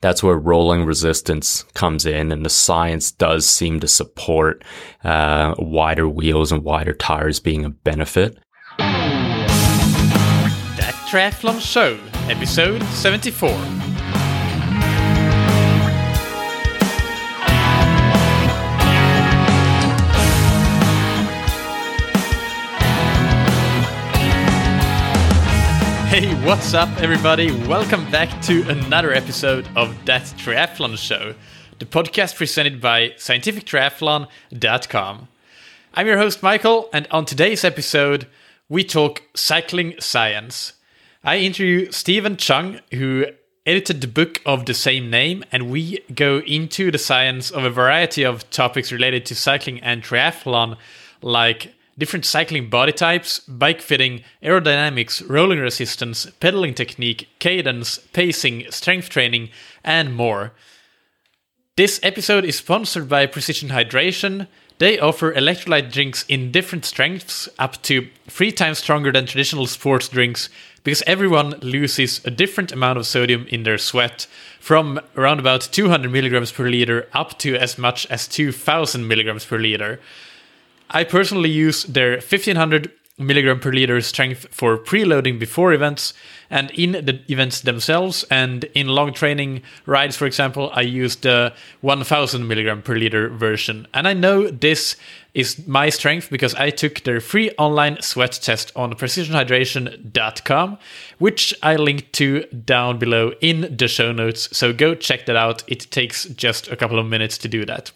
that's where rolling resistance comes in, and the science does seem to support uh, wider wheels and wider tires being a benefit. That Triathlon Show, episode 74. Hey, what's up, everybody? Welcome back to another episode of That Triathlon Show, the podcast presented by scientifictriathlon.com. I'm your host, Michael, and on today's episode, we talk cycling science. I interview Stephen Cheung, who edited the book of the same name, and we go into the science of a variety of topics related to cycling and triathlon, like different cycling body types, bike fitting, aerodynamics, rolling resistance, pedaling technique, cadence, pacing, strength training, and more. This episode is sponsored by Precision Hydration. They offer electrolyte drinks in different strengths, up to three times stronger than traditional sports drinks, because everyone loses a different amount of sodium in their sweat, from around about 200 milligrams per liter up to as much as 2000 milligrams per liter. I personally use their 1500 milligram per liter strength for preloading before events and in the events themselves. And in long training rides, for example, I use the 1000 milligram per liter version. And I know this is my strength because I took their free online sweat test on precisionhydration.com, which I linked to down below in the show notes. So go check that out. It takes just a couple of minutes to do that.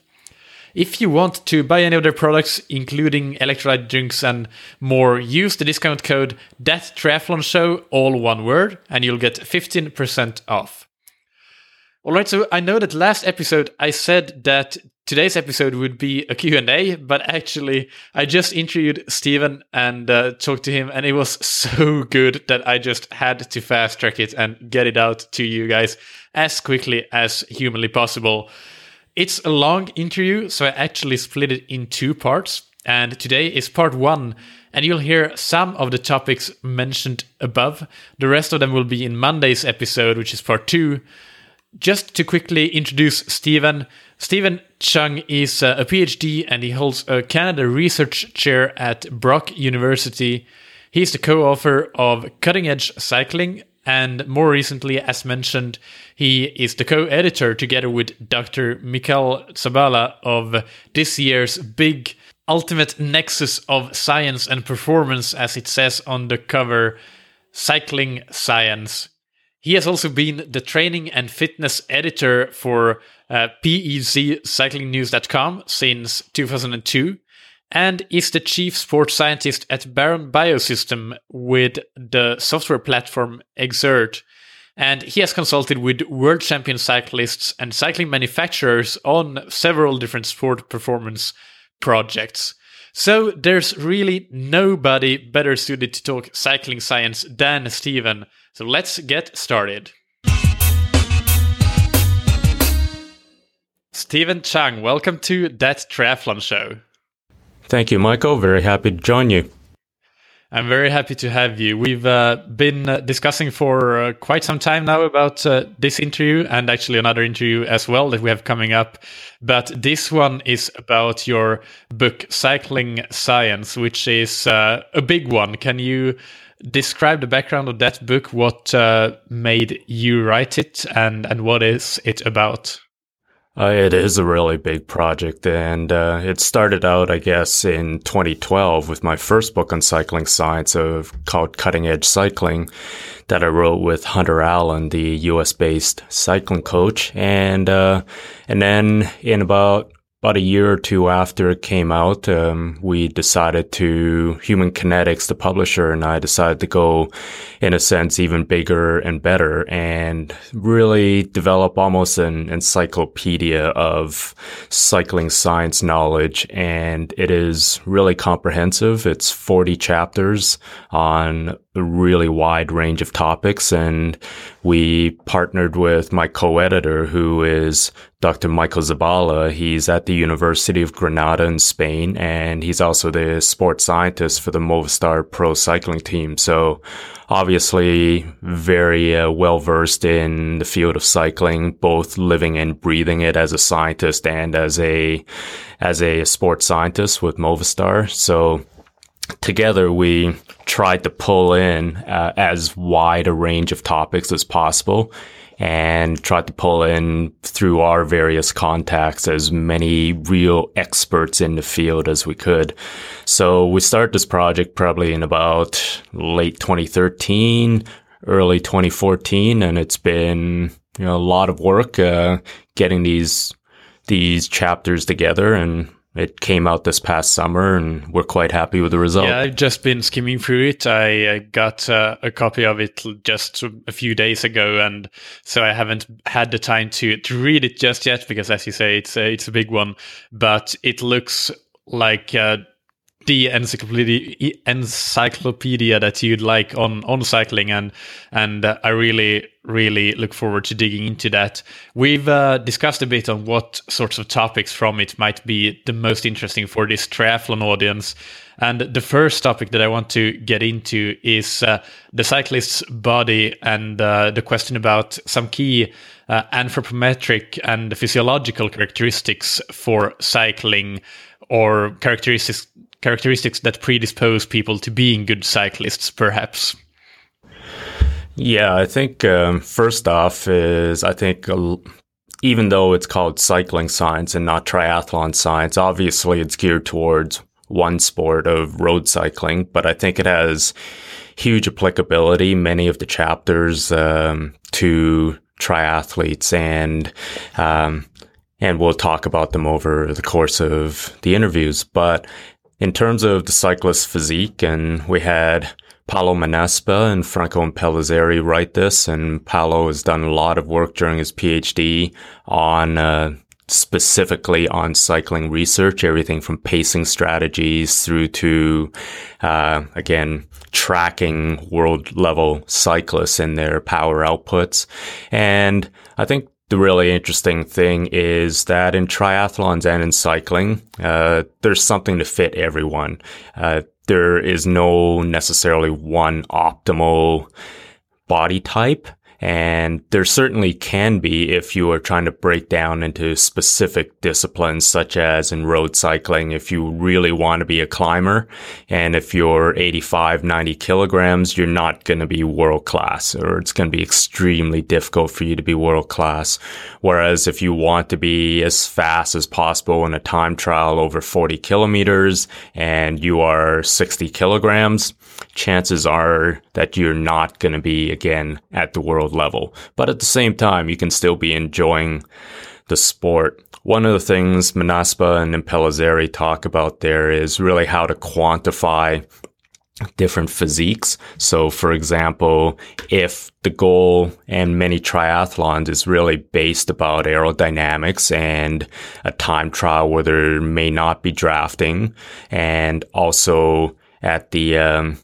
If you want to buy any of their products, including electrolyte drinks and more, use the discount code That Triathlon Show, all one word, and you'll get 15% off. All right, so I know that last episode I said that today's episode would be a Q&A, but actually I just interviewed Stephen and uh, talked to him and it was so good that I just had to fast track it and get it out to you guys as quickly as humanly possible. It's a long interview, so I actually split it in two parts. And today is part one, and you'll hear some of the topics mentioned above. The rest of them will be in Monday's episode, which is part two. Just to quickly introduce Stephen, Stephen Cheung is uh, a PhD and he holds a Canada Research Chair at Brock University. He's the co author of Cutting Edge Cycling, and more recently, as mentioned, he is the co editor together with Dr. Mikel Zabala of this year's big ultimate nexus of science and performance, as it says on the cover Cycling Science. He has also been the training and fitness editor for uh, PEZCyclingnews.com since 2002 and is the chief sports scientist at Baron Biosystem with the software platform Xert. And he has consulted with world champion cyclists and cycling manufacturers on several different sport performance projects. So there's really nobody better suited to talk cycling science than Stephen. So let's get started. Stephen Cheung, welcome to That Triathlon Show. Thank you, Michael. Very happy to join you. I'm very happy to have you. We've uh, been uh, discussing for uh, quite some time now about uh, this interview and actually another interview as well that we have coming up. But this one is about your book, Cycling Science, which is uh, a big one. Can you describe the background of that book? What made you write it and, and what is it about? Uh, it is a really big project, and uh, it started out, I guess, in 2012 with my first book on cycling science of called Cutting Edge Cycling that I wrote with Hunter Allen, the U.S.-based cycling coach, and uh, and then in about about a year or two after it came out, um, we decided to Human Kinetics, the publisher, and I decided to go, in a sense, even bigger and better, and really develop almost an encyclopedia of cycling science knowledge. And it is really comprehensive. It's 40 chapters on a really wide range of topics, and we partnered with my co-editor, who is Dr. Michael Zabala. He's at the University of Granada in Spain, and he's also the sports scientist for the Movistar Pro Cycling team. So, obviously, very uh, well versed in the field of cycling, both living and breathing it as a scientist and as a as a sports scientist with Movistar. So together we tried to pull in uh, as wide a range of topics as possible and tried to pull in through our various contacts as many real experts in the field as we could. So we started this project probably in about late 2013, early 2014, and it's been you know a lot of work uh, getting these these chapters together and it came out this past summer, and we're quite happy with the result. Yeah, I've just been skimming through it. I got uh, a copy of it just a few days ago, and so I haven't had the time to to read it just yet because, as you say, it's a, it's a big one. But it looks like uh, the encyclopedia encyclopedia that you'd like on on cycling and and uh, I really really look forward to digging into that. We've uh, discussed a bit on what sorts of topics from it might be the most interesting for this triathlon audience. And the first topic that I want to get into is uh, the cyclist's body and uh, the question about some key uh, anthropometric and physiological characteristics for cycling or characteristics characteristics that predispose people to being good cyclists, perhaps? Yeah, I think um, first off is I think uh, even though it's called cycling science and not triathlon science, obviously it's geared towards one sport of road cycling, but I think it has huge applicability. Many of the chapters um, to triathletes and um, and we'll talk about them over the course of the interviews. But in terms of the cyclist physique, and we had Paolo Menaspa and Franco Impellizzeri write this, and Paolo has done a lot of work during his PhD on uh, specifically on cycling research, everything from pacing strategies through to, uh, again, tracking world level cyclists and their power outputs. And I think the really interesting thing is that in triathlons and in cycling, uh, there's something to fit everyone. Uh, there is no necessarily one optimal body type. And there certainly can be if you are trying to break down into specific disciplines, such as in road cycling, if you really want to be a climber. And if you're 85, 90 kilograms, you're not going to be world class or it's going to be extremely difficult for you to be world class. Whereas if you want to be as fast as possible in a time trial over 40 kilometers and you are 60 kilograms, chances are that you're not going to be again at the world level. But at the same time, you can still be enjoying the sport. One of the things Menaspa and Impellizzeri talk about there is really how to quantify different physiques. So, for example, if the goal and many triathlons is really based about aerodynamics and a time trial where there may not be drafting and also at the um,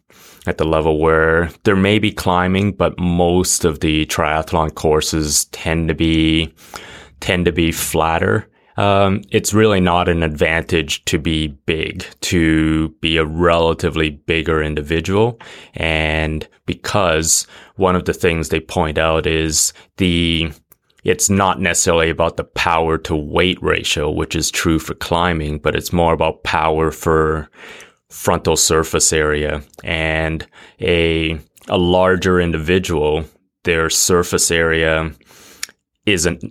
at the level where there may be climbing, but most of the triathlon courses tend to be tend to be flatter. Um, it's really not an advantage to be big, to be a relatively bigger individual. And because one of the things they point out is the it's not necessarily about the power to weight ratio, which is true for climbing, but it's more about power for frontal surface area and a a larger individual their surface area isn't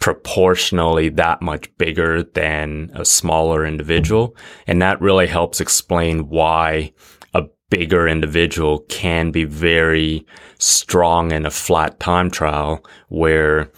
proportionally that much bigger than a smaller individual. And that really helps explain why a bigger individual can be very strong in a flat time trial where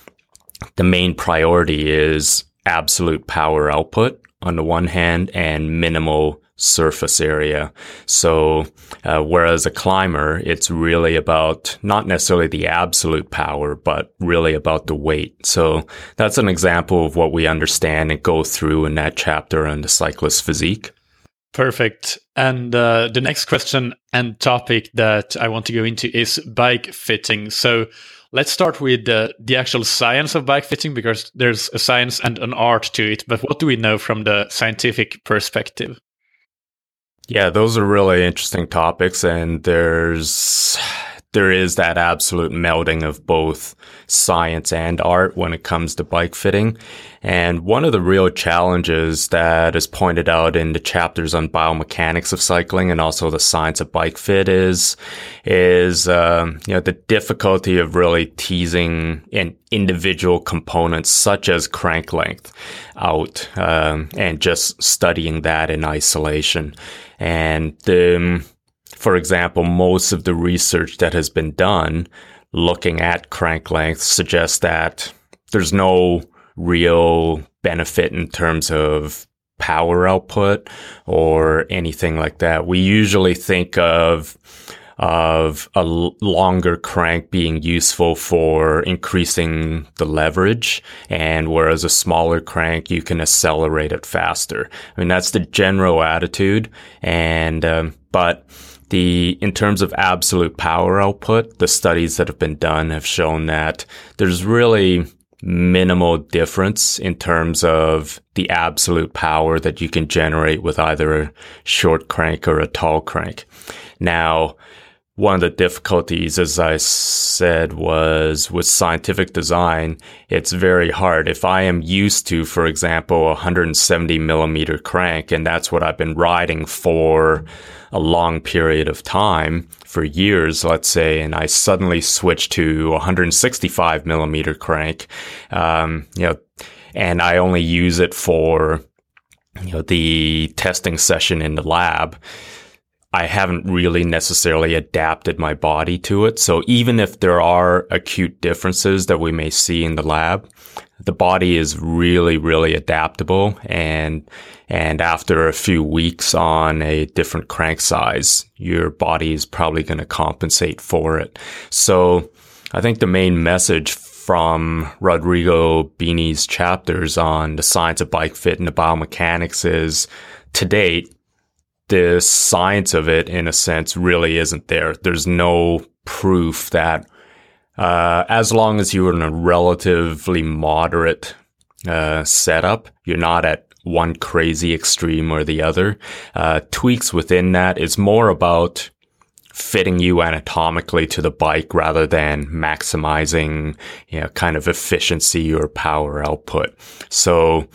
the main priority is absolute power output on the one hand and minimal surface area. So, uh, whereas a climber, it's really about not necessarily the absolute power, but really about the weight. So that's an example of what we understand and go through in that chapter on the cyclist physique. Perfect. And uh, the next question and topic that I want to go into is bike fitting. So let's start with uh, the actual science of bike fitting because there's a science and an art to it. But what do we know from the scientific perspective? Yeah, those are really interesting topics, and there's there is that absolute melding of both science and art when it comes to bike fitting. And one of the real challenges that is pointed out in the chapters on biomechanics of cycling and also the science of bike fit is, is, um, you know, the difficulty of really teasing an individual components such as crank length out, um, and just studying that in isolation. And, um, for example, most of the research that has been done looking at crank length suggests that there's no real benefit in terms of power output or anything like that. We usually think of of a longer crank being useful for increasing the leverage. And whereas a smaller crank, you can accelerate it faster. I mean, that's the general attitude. And, um, but the, in terms of absolute power output, the studies that have been done have shown that there's really minimal difference in terms of the absolute power that you can generate with either a short crank or a tall crank. Now, one of the difficulties, as I said, was with scientific design, it's very hard. If I am used to, for example, a 170 millimeter crank, and that's what I've been riding for a long period of time, for years, let's say, and I suddenly switch to 165 millimeter crank, um, you know, and I only use it for, you know, the testing session in the lab I haven't really necessarily adapted my body to it. So even if there are acute differences that we may see in the lab, the body is really, really adaptable. And, and after a few weeks on a different crank size, your body is probably going to compensate for it. So I think the main message from Rodrigo Bini's chapters on the science of bike fit and the biomechanics is to date, the science of it, in a sense, really isn't there. There's no proof that uh, as long as you're in a relatively moderate uh, setup, you're not at one crazy extreme or the other. Uh, tweaks within that is more about fitting you anatomically to the bike rather than maximizing, you know, kind of efficiency or power output. So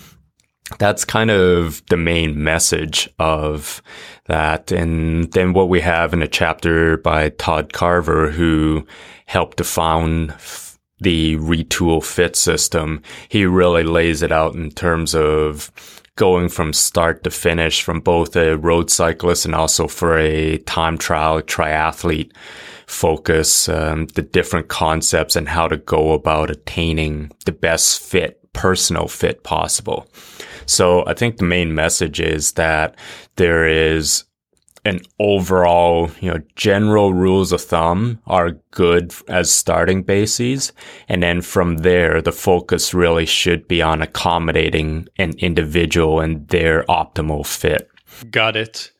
that's kind of the main message of that. And then what we have in a chapter by Todd Carver, who helped to found the Retül fit system, he really lays it out in terms of going from start to finish from both a road cyclist and also for a time trial triathlete focus, um, the different concepts and how to go about attaining the best fit, personal fit possible. So I think the main message is that there is an overall, you know, general rules of thumb are good as starting bases. And then from there, the focus really should be on accommodating an individual and their optimal fit. Got it.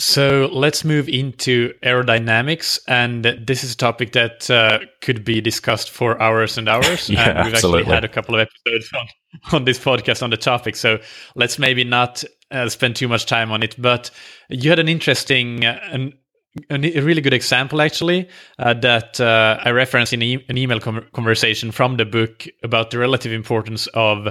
So let's move into aerodynamics, and this is a topic that uh, could be discussed for hours and hours. yeah, and we've absolutely. actually had a couple of episodes on, on this podcast on the topic, so let's maybe not uh, spend too much time on it. But you had an interesting, uh, an a really good example actually uh, that uh, I referenced in e- an email com- conversation from the book about the relative importance of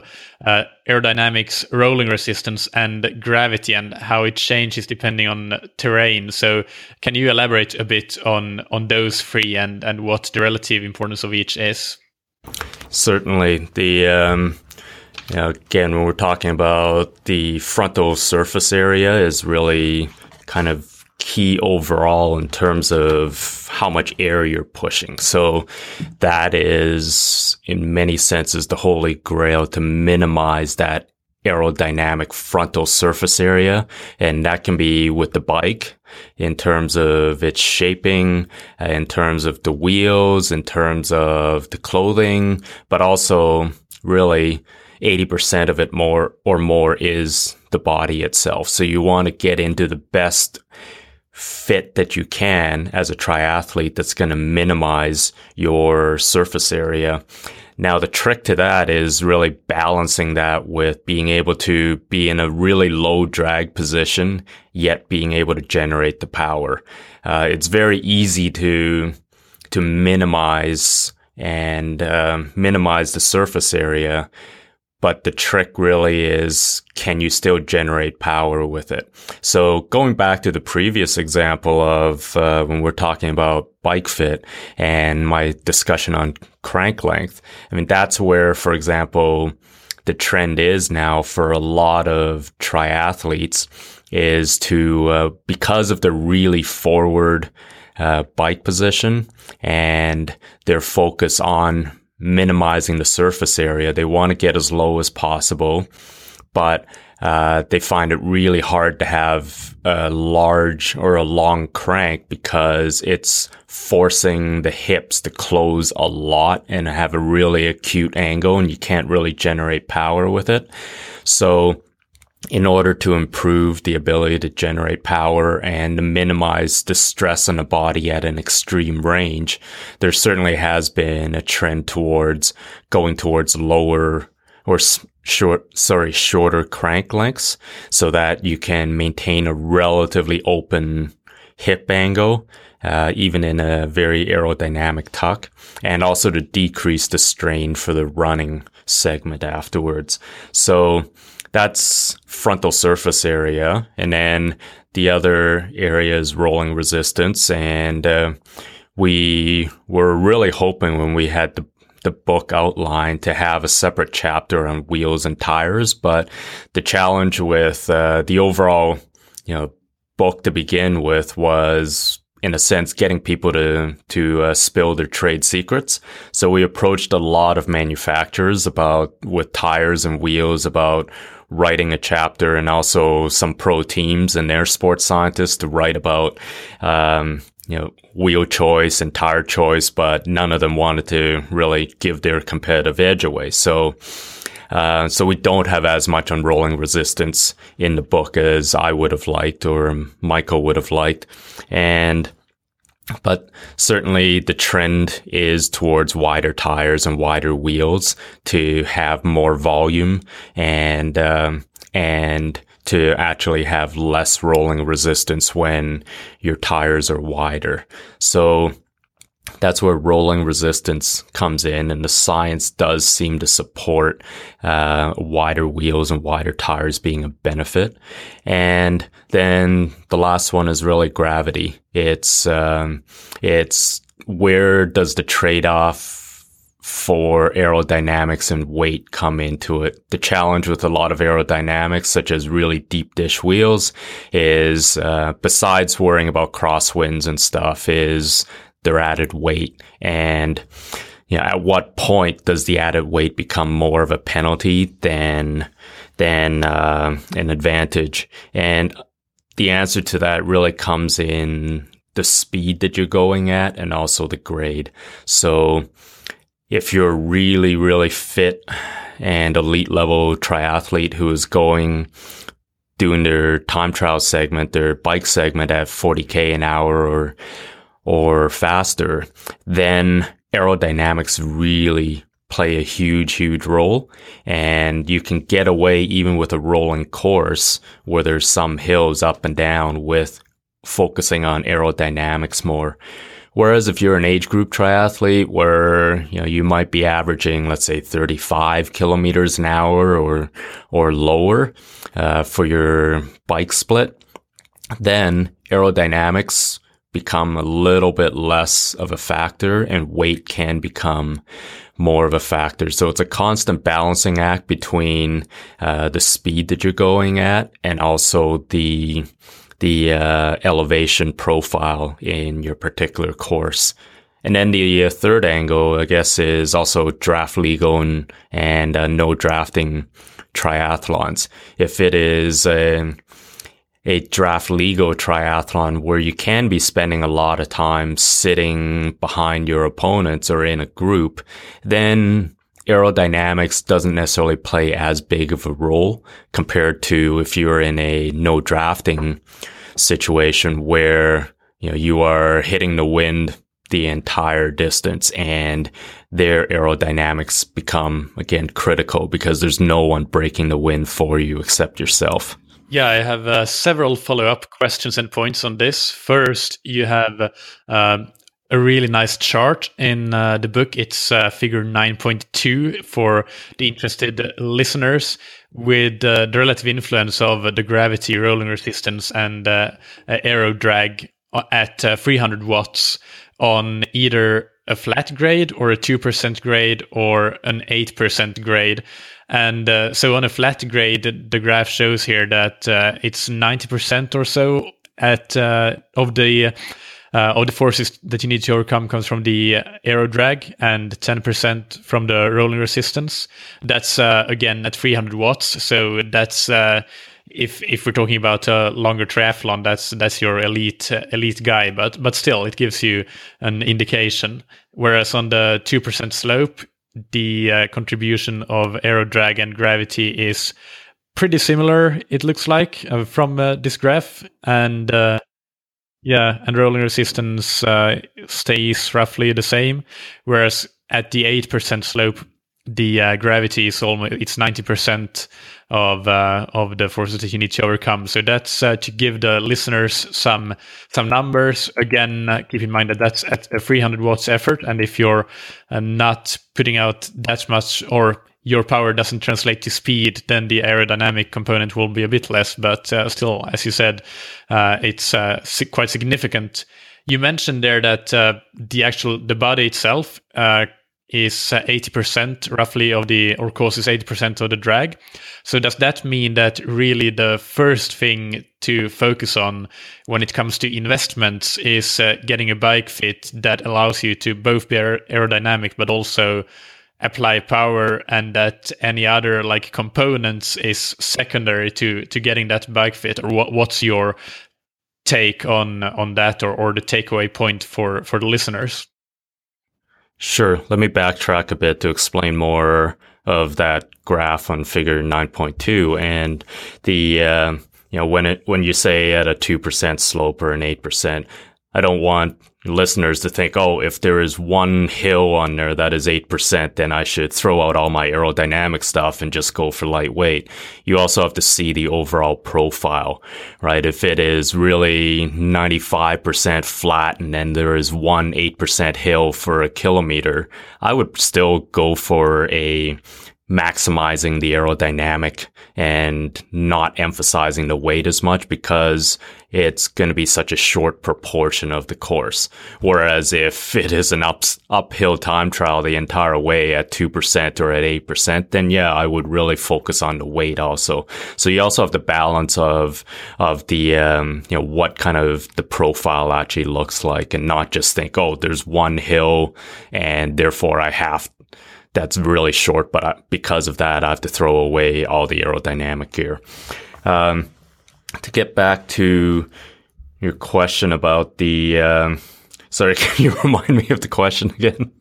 uh, aerodynamics, rolling resistance, and gravity, and how it changes depending on terrain. So, can you elaborate a bit on on those three and and what the relative importance of each is? Certainly, the. Um you know, again, when we're talking about the frontal surface area is really kind of key overall in terms of how much air you're pushing. So that is in many senses the holy grail to minimize that aerodynamic frontal surface area. And that can be with the bike in terms of its shaping, uh, in terms of the wheels, in terms of the clothing, but also really 80% of it more or more is the body itself. So you want to get into the best fit that you can as a triathlete that's going to minimize your surface area. Now, the trick to that is really balancing that with being able to be in a really low drag position, yet being able to generate the power. Uh, it's very easy to, to minimize and uh, minimize the surface area but the trick really is can you still generate power with it? So going back to the previous example of uh, when we're talking about bike fit and my discussion on crank length, I mean, that's where, for example, the trend is now for a lot of triathletes is to, uh, because of the really forward uh, bike position and their focus on minimizing the surface area. They want to get as low as possible, but uh, they find it really hard to have a large or a long crank because it's forcing the hips to close a lot and have a really acute angle and you can't really generate power with it. So in order to improve the ability to generate power and minimize the stress on the body at an extreme range, there certainly has been a trend towards going towards lower or short, sorry, shorter crank lengths so that you can maintain a relatively open hip angle, uh, even in a very aerodynamic tuck, and also to decrease the strain for the running segment afterwards. So, that's frontal surface area. And then the other area is rolling resistance. And uh, we were really hoping when we had the the book outline to have a separate chapter on wheels and tires, but the challenge with uh, the overall, you know, book to begin with was in a sense, getting people to to uh, spill their trade secrets. So we approached a lot of manufacturers about with tires and wheels about writing a chapter, and also some pro teams and their sports scientists to write about. Um, you know, wheel choice and tire choice, but none of them wanted to really give their competitive edge away. So, uh, so we don't have as much on rolling resistance in the book as I would have liked or Michael would have liked. And, but certainly the trend is towards wider tires and wider wheels to have more volume and, um, and to actually have less rolling resistance when your tires are wider. So that's where rolling resistance comes in, and the science does seem to support uh, wider wheels and wider tires being a benefit. And then the last one is really gravity. It's um, it's where does the trade off for aerodynamics and weight come into it. The challenge with a lot of aerodynamics, such as really deep dish wheels, is uh, besides worrying about crosswinds and stuff, is their added weight and you know, at what point does the added weight become more of a penalty than than uh, an advantage? And the answer to that really comes in the speed that you're going at and also the grade. So if you're really, really fit and elite level triathlete who is going doing their time trial segment, their bike segment at 40k an hour or or faster, then aerodynamics really play a huge, huge role. And you can get away even with a rolling course where there's some hills up and down with focusing on aerodynamics more. Whereas if you're an age group triathlete where, you know, you might be averaging, let's say 35 kilometers an hour or, or lower, uh, for your bike split, then aerodynamics become a little bit less of a factor and weight can become more of a factor. So it's a constant balancing act between uh, the speed that you're going at and also the the uh, elevation profile in your particular course. And then the uh, third angle, I guess, is also draft legal and, and uh, no drafting triathlons. If it is a a draft legal triathlon where you can be spending a lot of time sitting behind your opponents or in a group, then aerodynamics doesn't necessarily play as big of a role compared to if you're in a no drafting situation where you know you are hitting the wind the entire distance and their aerodynamics become again critical because there's no one breaking the wind for you except yourself. Yeah, I have uh, several follow up questions and points on this. First, you have uh, a really nice chart in uh, the book. It's uh, figure 9.2 for the interested listeners with uh, the relative influence of the gravity, rolling resistance, and uh, aero drag at 300 watts on either a flat grade or a 2% grade or an 8% grade. And uh, so on a flat grade, the graph shows here that uh, it's 90% or so at uh, of the uh, of the forces that you need to overcome comes from the aero drag and 10% from the rolling resistance. That's uh, again at 300 watts. So that's uh, if if we're talking about a longer triathlon, that's that's your elite uh, elite guy. But but still, it gives you an indication. Whereas on the two percent slope, the uh, contribution of aero drag and gravity is pretty similar. It looks like uh, from uh, this graph, and uh, yeah, and rolling resistance uh, stays roughly the same. Whereas at the eight percent slope, the uh, gravity is almost it's 90% of uh, of the forces that you need to overcome. So that's uh, to give the listeners some some numbers. Again uh, keep in mind that that's at a 300 watts effort. And if you're uh, not putting out that much or your power doesn't translate to speed then the aerodynamic component will be a bit less. But uh, still as you said it's quite significant. You mentioned there that the actual the body itself is 80% roughly of the, or causes 80% of the drag. So does that mean that really the first thing to focus on when it comes to investments is uh, getting a bike fit that allows you to both be aerodynamic, but also apply power and that any other like components is secondary to to getting that bike fit or what, what's your take on on that or, or the takeaway point for for the listeners Sure. Let me backtrack a bit to explain more of that graph on figure 9.2 and the, uh, you know, when it, when you say at a 2% slope or an 8%, I don't want listeners to think, oh, if there is one hill on there that is 8%, then I should throw out all my aerodynamic stuff and just go for lightweight. You also have to see the overall profile, right? If it is really 95% flat and then there is one 8% hill for a kilometer, I would still go for a maximizing the aerodynamic and not emphasizing the weight as much because it's going to be such a short proportion of the course. Whereas if it is an up, uphill time trial the entire way at 2% or at 8%, then yeah, I would really focus on the weight also. So you also have the balance of, of the, um, you know, what kind of the profile actually looks like and not just think, oh, there's one hill and therefore I have that's really short, but I, because of that, I have to throw away all the aerodynamic gear. Um, to get back to your question about the, um, sorry, can you remind me of the question again?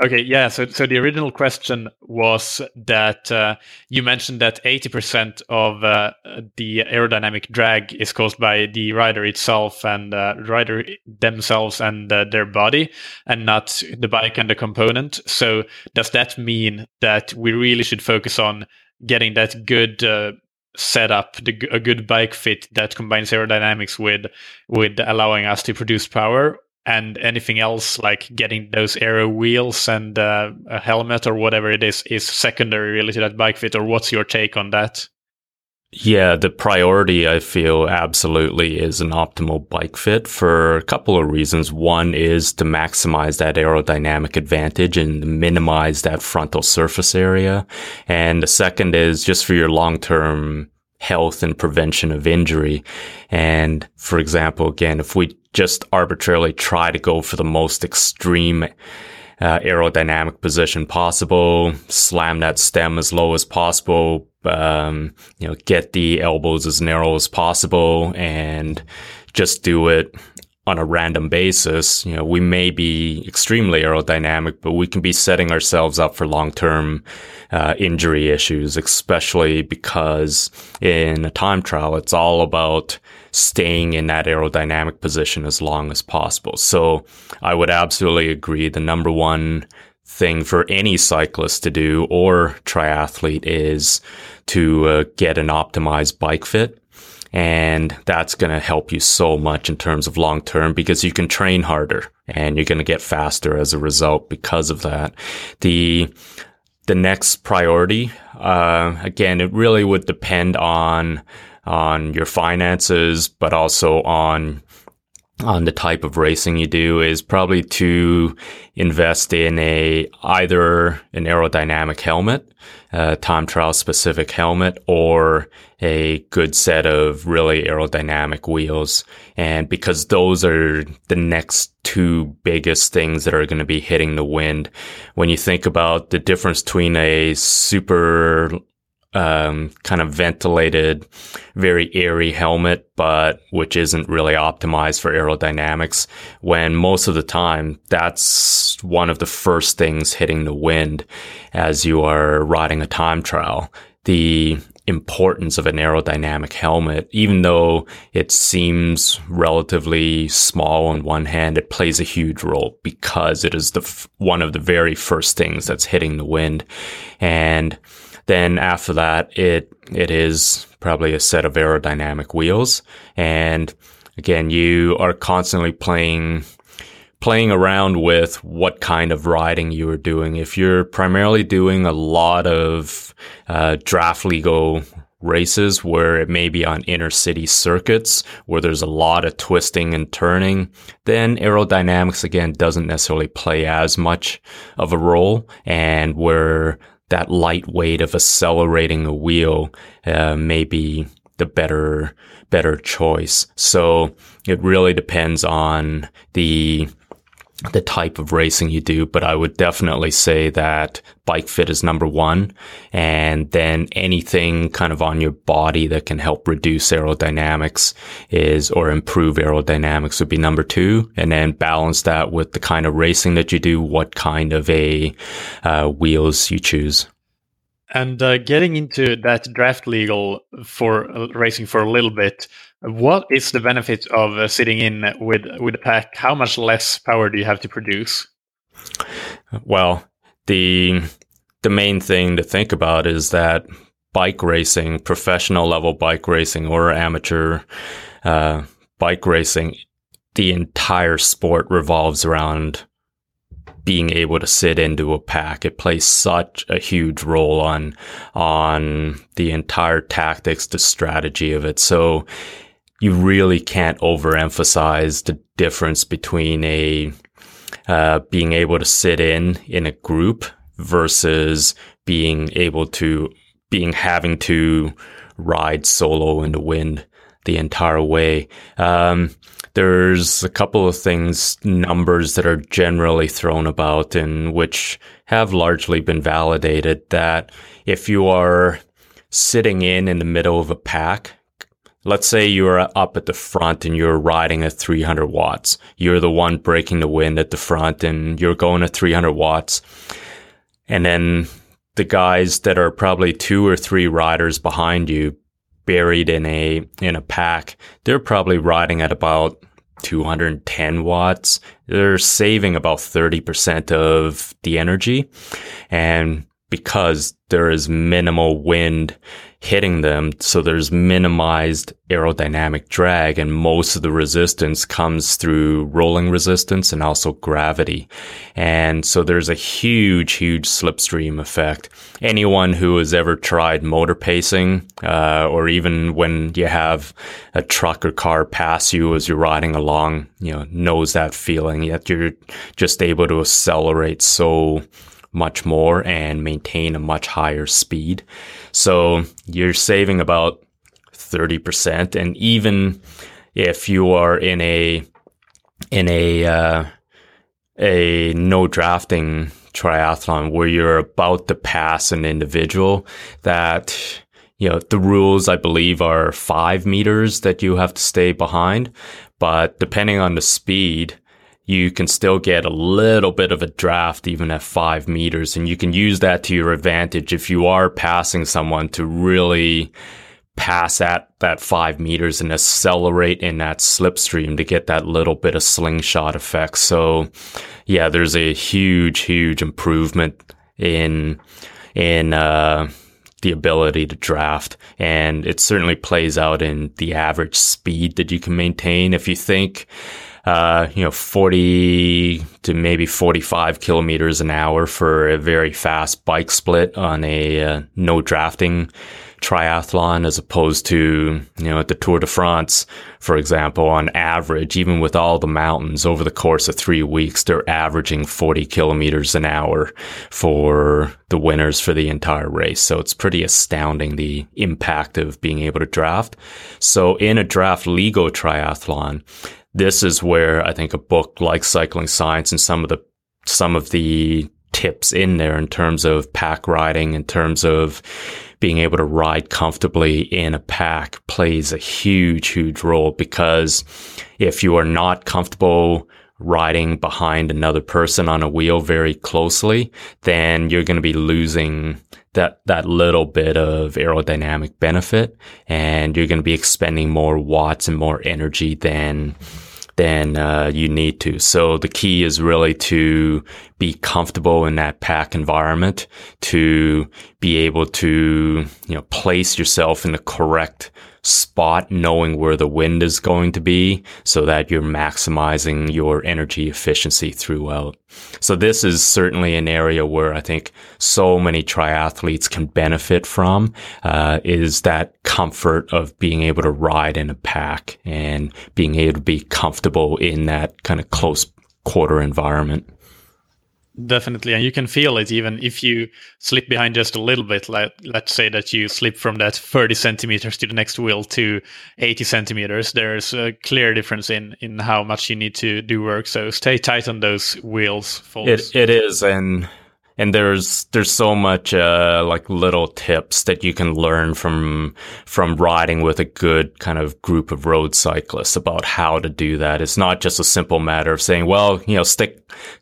Okay, yeah. So, so the original question was that uh, you mentioned that eighty percent of uh, the aerodynamic drag is caused by the rider itself and uh, rider themselves and uh, their body, and not the bike and the component. So, does that mean that we really should focus on getting that good uh, setup, the, a good bike fit that combines aerodynamics with with allowing us to produce power, and anything else like getting those aero wheels and uh, a helmet or whatever it is is secondary really to that bike fit or what's your take on that? Yeah the priority i feel absolutely is an optimal bike fit for a couple of reasons. One is to maximize that aerodynamic advantage and minimize that frontal surface area. And the second is just for your long-term health and prevention of injury. And for example, again, if we just arbitrarily try to go for the most extreme uh, aerodynamic position possible, slam that stem as low as possible, um, you know, get the elbows as narrow as possible and just do it on a random basis, you know, we may be extremely aerodynamic, but we can be setting ourselves up for long-term uh, injury issues, especially because in a time trial, it's all about staying in that aerodynamic position as long as possible. So I would absolutely agree. The number one thing for any cyclist to do or triathlete is to uh, get an optimized bike fit. And that's going to help you so much in terms of long term because you can train harder and you're going to get faster as a result because of that. The, the next priority, uh, again, it really would depend on, on your finances, but also on on the type of racing you do is probably to invest in a either an aerodynamic helmet, a time trial specific helmet, or a good set of really aerodynamic wheels. And because those are the next two biggest things that are going to be hitting the wind. When you think about the difference between a super um, kind of ventilated, very airy helmet, but which isn't really optimized for aerodynamics. When most of the time, that's one of the first things hitting the wind as you are riding a time trial. The importance of an aerodynamic helmet, even though it seems relatively small on one hand, it plays a huge role because it is the f- one of the very first things that's hitting the wind. And then after that, it it is probably a set of aerodynamic wheels. And again, you are constantly playing playing around with what kind of riding you are doing. If you're primarily doing a lot of uh, draft legal races where it may be on inner city circuits where there's a lot of twisting and turning, then aerodynamics again doesn't necessarily play as much of a role. And where that light weight of accelerating a wheel uh, may be the better better choice. So it really depends on the the type of racing you do, but I would definitely say that bike fit is number one. And then anything kind of on your body that can help reduce aerodynamics is, or improve aerodynamics would be number two. And then balance that with the kind of racing that you do, what kind of a uh, wheels you choose. And uh, getting into that draft legal for uh, racing for a little bit, what is the benefit of uh, sitting in with with a pack? How much less power do you have to produce? Well, the the main thing to think about is that bike racing, professional level bike racing, or amateur uh, bike racing, the entire sport revolves around being able to sit into a pack. It plays such a huge role on on the entire tactics, the strategy of it. So you really can't overemphasize the difference between a uh, being able to sit in in a group versus being able to being having to ride solo in the wind the entire way. Um, there's a couple of things, numbers that are generally thrown about and which have largely been validated that if you are sitting in in the middle of a pack, Let's say you're up at the front and you're riding at 300 watts. You're the one breaking the wind at the front and you're going at 300 watts. And then the guys that are probably two or three riders behind you buried in a, in a pack, they're probably riding at about 210 watts. They're saving about 30% of the energy. And because there is minimal wind hitting them. So there's minimized aerodynamic drag and most of the resistance comes through rolling resistance and also gravity. And so there's a huge, huge slipstream effect. Anyone who has ever tried motor pacing, uh, or even when you have a truck or car pass you as you're riding along, you know, knows that feeling. Yet you're just able to accelerate so much more and maintain a much higher speed. So you're saving about 30%. And even if you are in a, in a, uh, a no drafting triathlon where you're about to pass an individual that, you know, the rules I believe are five meters that you have to stay behind. but depending on the speed, you can still get a little bit of a draft even at five meters. And you can use that to your advantage if you are passing someone to really pass at that five meters and accelerate in that slipstream to get that little bit of slingshot effect. So yeah, there's a huge, huge improvement in, in, uh, the ability to draft. And it certainly plays out in the average speed that you can maintain. If you think, uh, you know, 40 to maybe 45 kilometers an hour for a very fast bike split on a uh, no drafting triathlon as opposed to, you know, at the Tour de France, for example, on average, even with all the mountains over the course of three weeks, they're averaging 40 kilometers an hour for the winners for the entire race. So it's pretty astounding the impact of being able to draft. So in a draft legal triathlon, this is where I think a book like Cycling Science and some of the some of the tips in there in terms of pack riding, in terms of being able to ride comfortably in a pack plays a huge, huge role because if you are not comfortable riding behind another person on a wheel very closely, then you're going to be losing that, that little bit of aerodynamic benefit and you're going to be expending more watts and more energy than than uh, you need to. So the key is really to be comfortable in that pack environment, to be able to, you know, place yourself in the correct spot, knowing where the wind is going to be so that you're maximizing your energy efficiency throughout. So this is certainly an area where I think so many triathletes can benefit from, uh, is that comfort of being able to ride in a pack and being able to be comfortable in that kind of close quarter environment. Definitely, and you can feel it even if you slip behind just a little bit. Like let's say that you slip from that 30 centimeters to the next wheel to 80 centimeters. There's a clear difference in in how much you need to do work. So stay tight on those wheels. It it is, and and there's there's so much uh, like little tips that you can learn from from riding with a good kind of group of road cyclists about how to do that. It's not just a simple matter of saying, well, you know, stick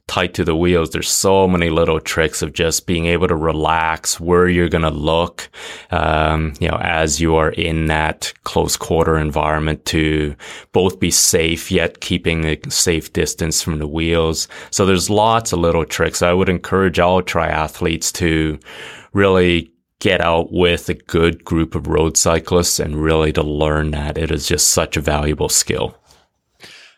tight to the wheels. There's so many little tricks of just being able to relax where you're to look, um, you know, as you are in that close quarter environment to both be safe yet keeping a safe distance from the wheels. So there's lots of little tricks. I would encourage all triathletes to really get out with a good group of road cyclists and really to learn that. It is just such a valuable skill.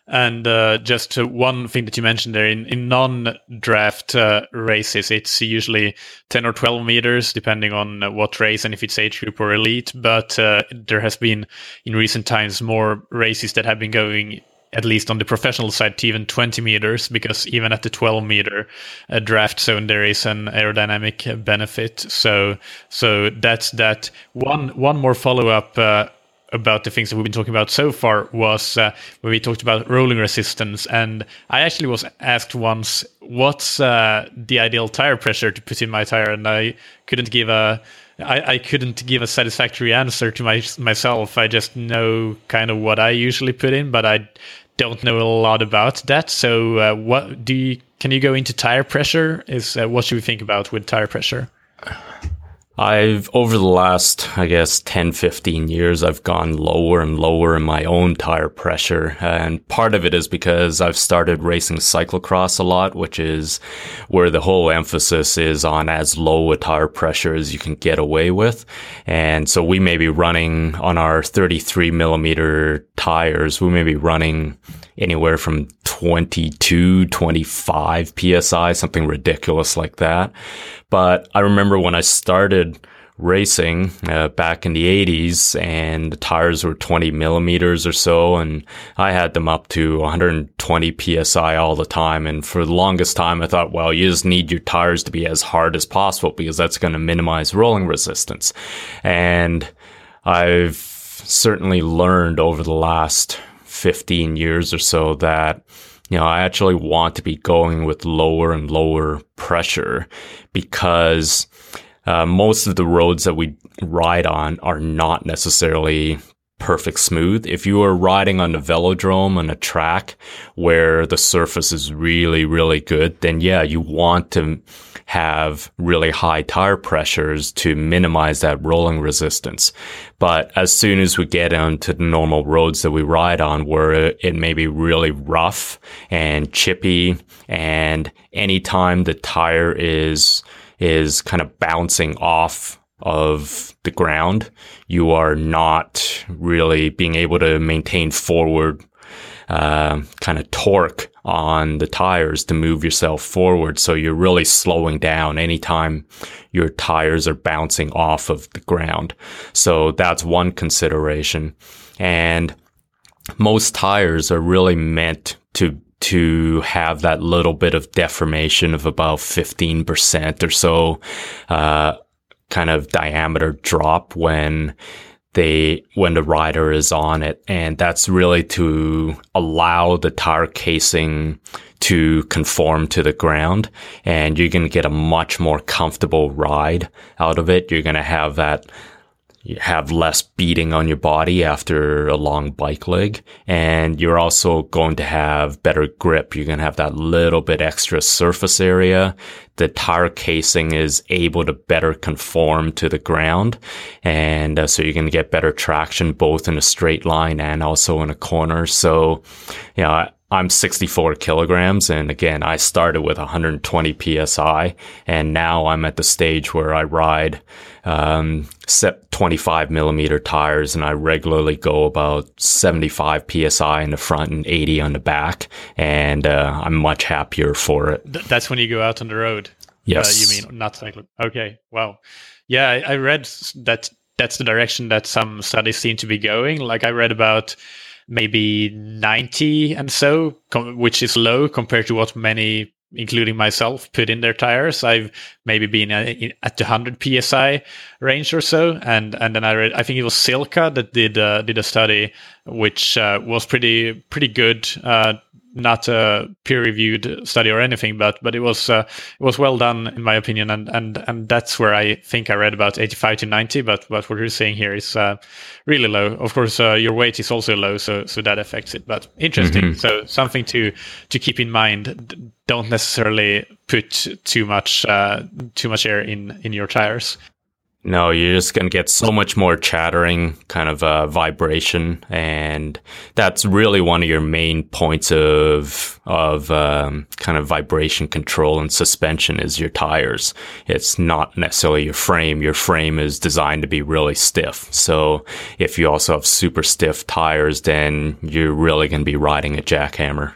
And uh, just one thing that you mentioned there in, in non draft uh, races, it's usually 10 or 12 meters, depending on what race and if it's age group or elite. But uh, there has been in recent times more races that have been going at least on the professional side to even 20 meters because even at the 12 meter uh, draft zone there is an aerodynamic benefit so so that's that one one more follow up uh, about the things that we've been talking about so far was uh, when we talked about rolling resistance. And I actually was asked once, what's uh, the ideal tire pressure to put in my tire? And I couldn't give a I, I couldn't give a satisfactory answer to my, myself. I just know kind of what I usually put in, but I don't know a lot about that. So, uh, what do you? Can you go into tire pressure? Is uh, what should we think about with tire pressure? I've, over the last, I guess, 10, 15 years, I've gone lower and lower in my own tire pressure. And part of it is because I've started racing cyclocross a lot, which is where the whole emphasis is on as low a tire pressure as you can get away with. And so we may be running on our 33 millimeter tires, we may be running anywhere from 22, 25 psi, something ridiculous like that. But I remember when I started racing uh, back in the 80s and the tires were 20 millimeters or so and i had them up to 120 psi all the time and for the longest time i thought well you just need your tires to be as hard as possible because that's going to minimize rolling resistance and i've certainly learned over the last 15 years or so that you know, I actually want to be going with lower and lower pressure because uh, most of the roads that we ride on are not necessarily perfect smooth. If you are riding on a velodrome on a track where the surface is really, really good, then yeah, you want to have really high tire pressures to minimize that rolling resistance. But as soon as we get onto the normal roads that we ride on where it may be really rough and chippy and anytime the tire is is kind of bouncing off of the ground, you are not really being able to maintain forward uh, kind of torque on the tires to move yourself forward. So you're really slowing down anytime your tires are bouncing off of the ground. So that's one consideration. And most tires are really meant to to have that little bit of deformation of about 15% or so, uh, kind of diameter drop when they when the rider is on it. And that's really to allow the tire casing to conform to the ground. And you're going to get a much more comfortable ride out of it. You're going to have that have less beating on your body after a long bike leg. And you're also going to have better grip. You're going to have that little bit extra surface area. The tire casing is able to better conform to the ground. And uh, so you're going to get better traction both in a straight line and also in a corner. So you know I'm 64 kilograms. And again, I started with 120 PSI and now I'm at the stage where I ride, um, 25 millimeter tires and I regularly go about 75 PSI in the front and 80 on the back. And, uh, I'm much happier for it. Th- that's when you go out on the road. Yes. Uh, you mean not cycling. Okay. Wow. Yeah. I, I read that that's the direction that some studies seem to be going. Like I read about, maybe 90 and so, which is low compared to what many, including myself, put in their tires. I've maybe been at the 100 psi range or so, and and then I read, I think it was Silca that did uh, did a study which uh, was pretty pretty good. Uh, not a peer-reviewed study or anything, but but it was uh, it was well done in my opinion, and and and that's where I think I read about 85 to 90. But but what you're saying here is uh, really low. Of course, uh, your weight is also low, so so that affects it. But interesting. Mm-hmm. So something to to keep in mind. Don't necessarily put too much uh, too much air in in your tires. No, you're just going to get so much more chattering kind of uh, vibration. And that's really one of your main points of, of um, kind of vibration control and suspension is your tires. It's not necessarily your frame. Your frame is designed to be really stiff. So if you also have super stiff tires, then you're really going to be riding a jackhammer.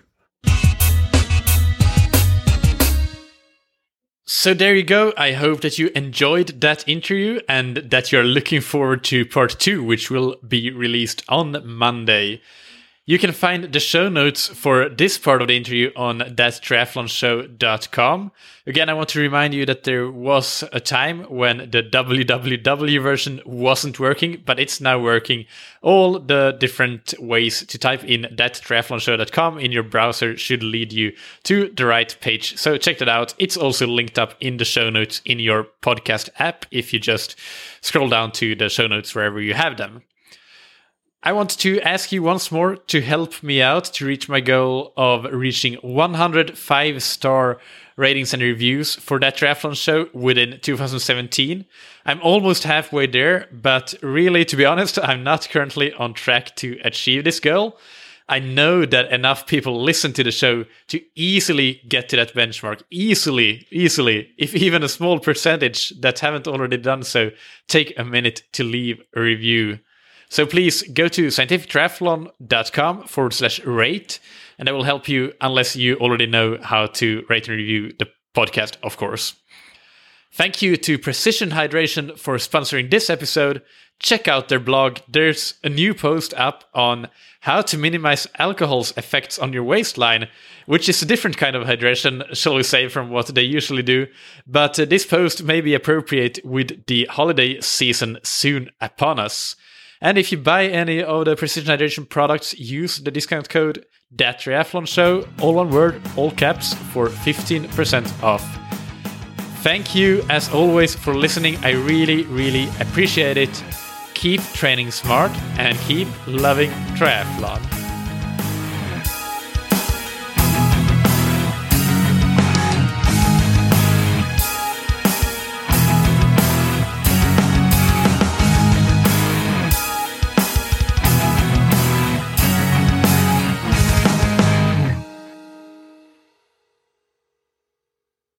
So there you go. I hope that you enjoyed that interview and that you're looking forward to part two, which will be released on Monday. You can find the show notes for this part of the interview on thattriathlonshow.com. Again, I want to remind you that there was a time when the www version wasn't working, but it's now working. All the different ways to type in thattriathlonshow.com in your browser should lead you to the right page. So check that out. It's also linked up in the show notes in your podcast app if you just scroll down to the show notes wherever you have them. I want to ask you once more to help me out to reach my goal of reaching 105 star ratings and reviews for that triathlon show within 2017. I'm almost halfway there, but really, to be honest, I'm not currently on track to achieve this goal. I know that enough people listen to the show to easily get to that benchmark. Easily, easily. If even a small percentage that haven't already done so, take a minute to leave a review. So please go to scientifictriathlon.com forward slash rate, and that will help you unless you already know how to rate and review the podcast, of course. Thank you to Precision Hydration for sponsoring this episode. Check out their blog. There's a new post up on how to minimize alcohol's effects on your waistline, which is a different kind of hydration, shall we say, from what they usually do. But uh, this post may be appropriate with the holiday season soon upon us. And if you buy any of the Precision Hydration products, use the discount code That Triathlon Show, all one word, all caps, for 15% off. Thank you, as always, for listening. I really, really appreciate it. Keep training smart and keep loving triathlon.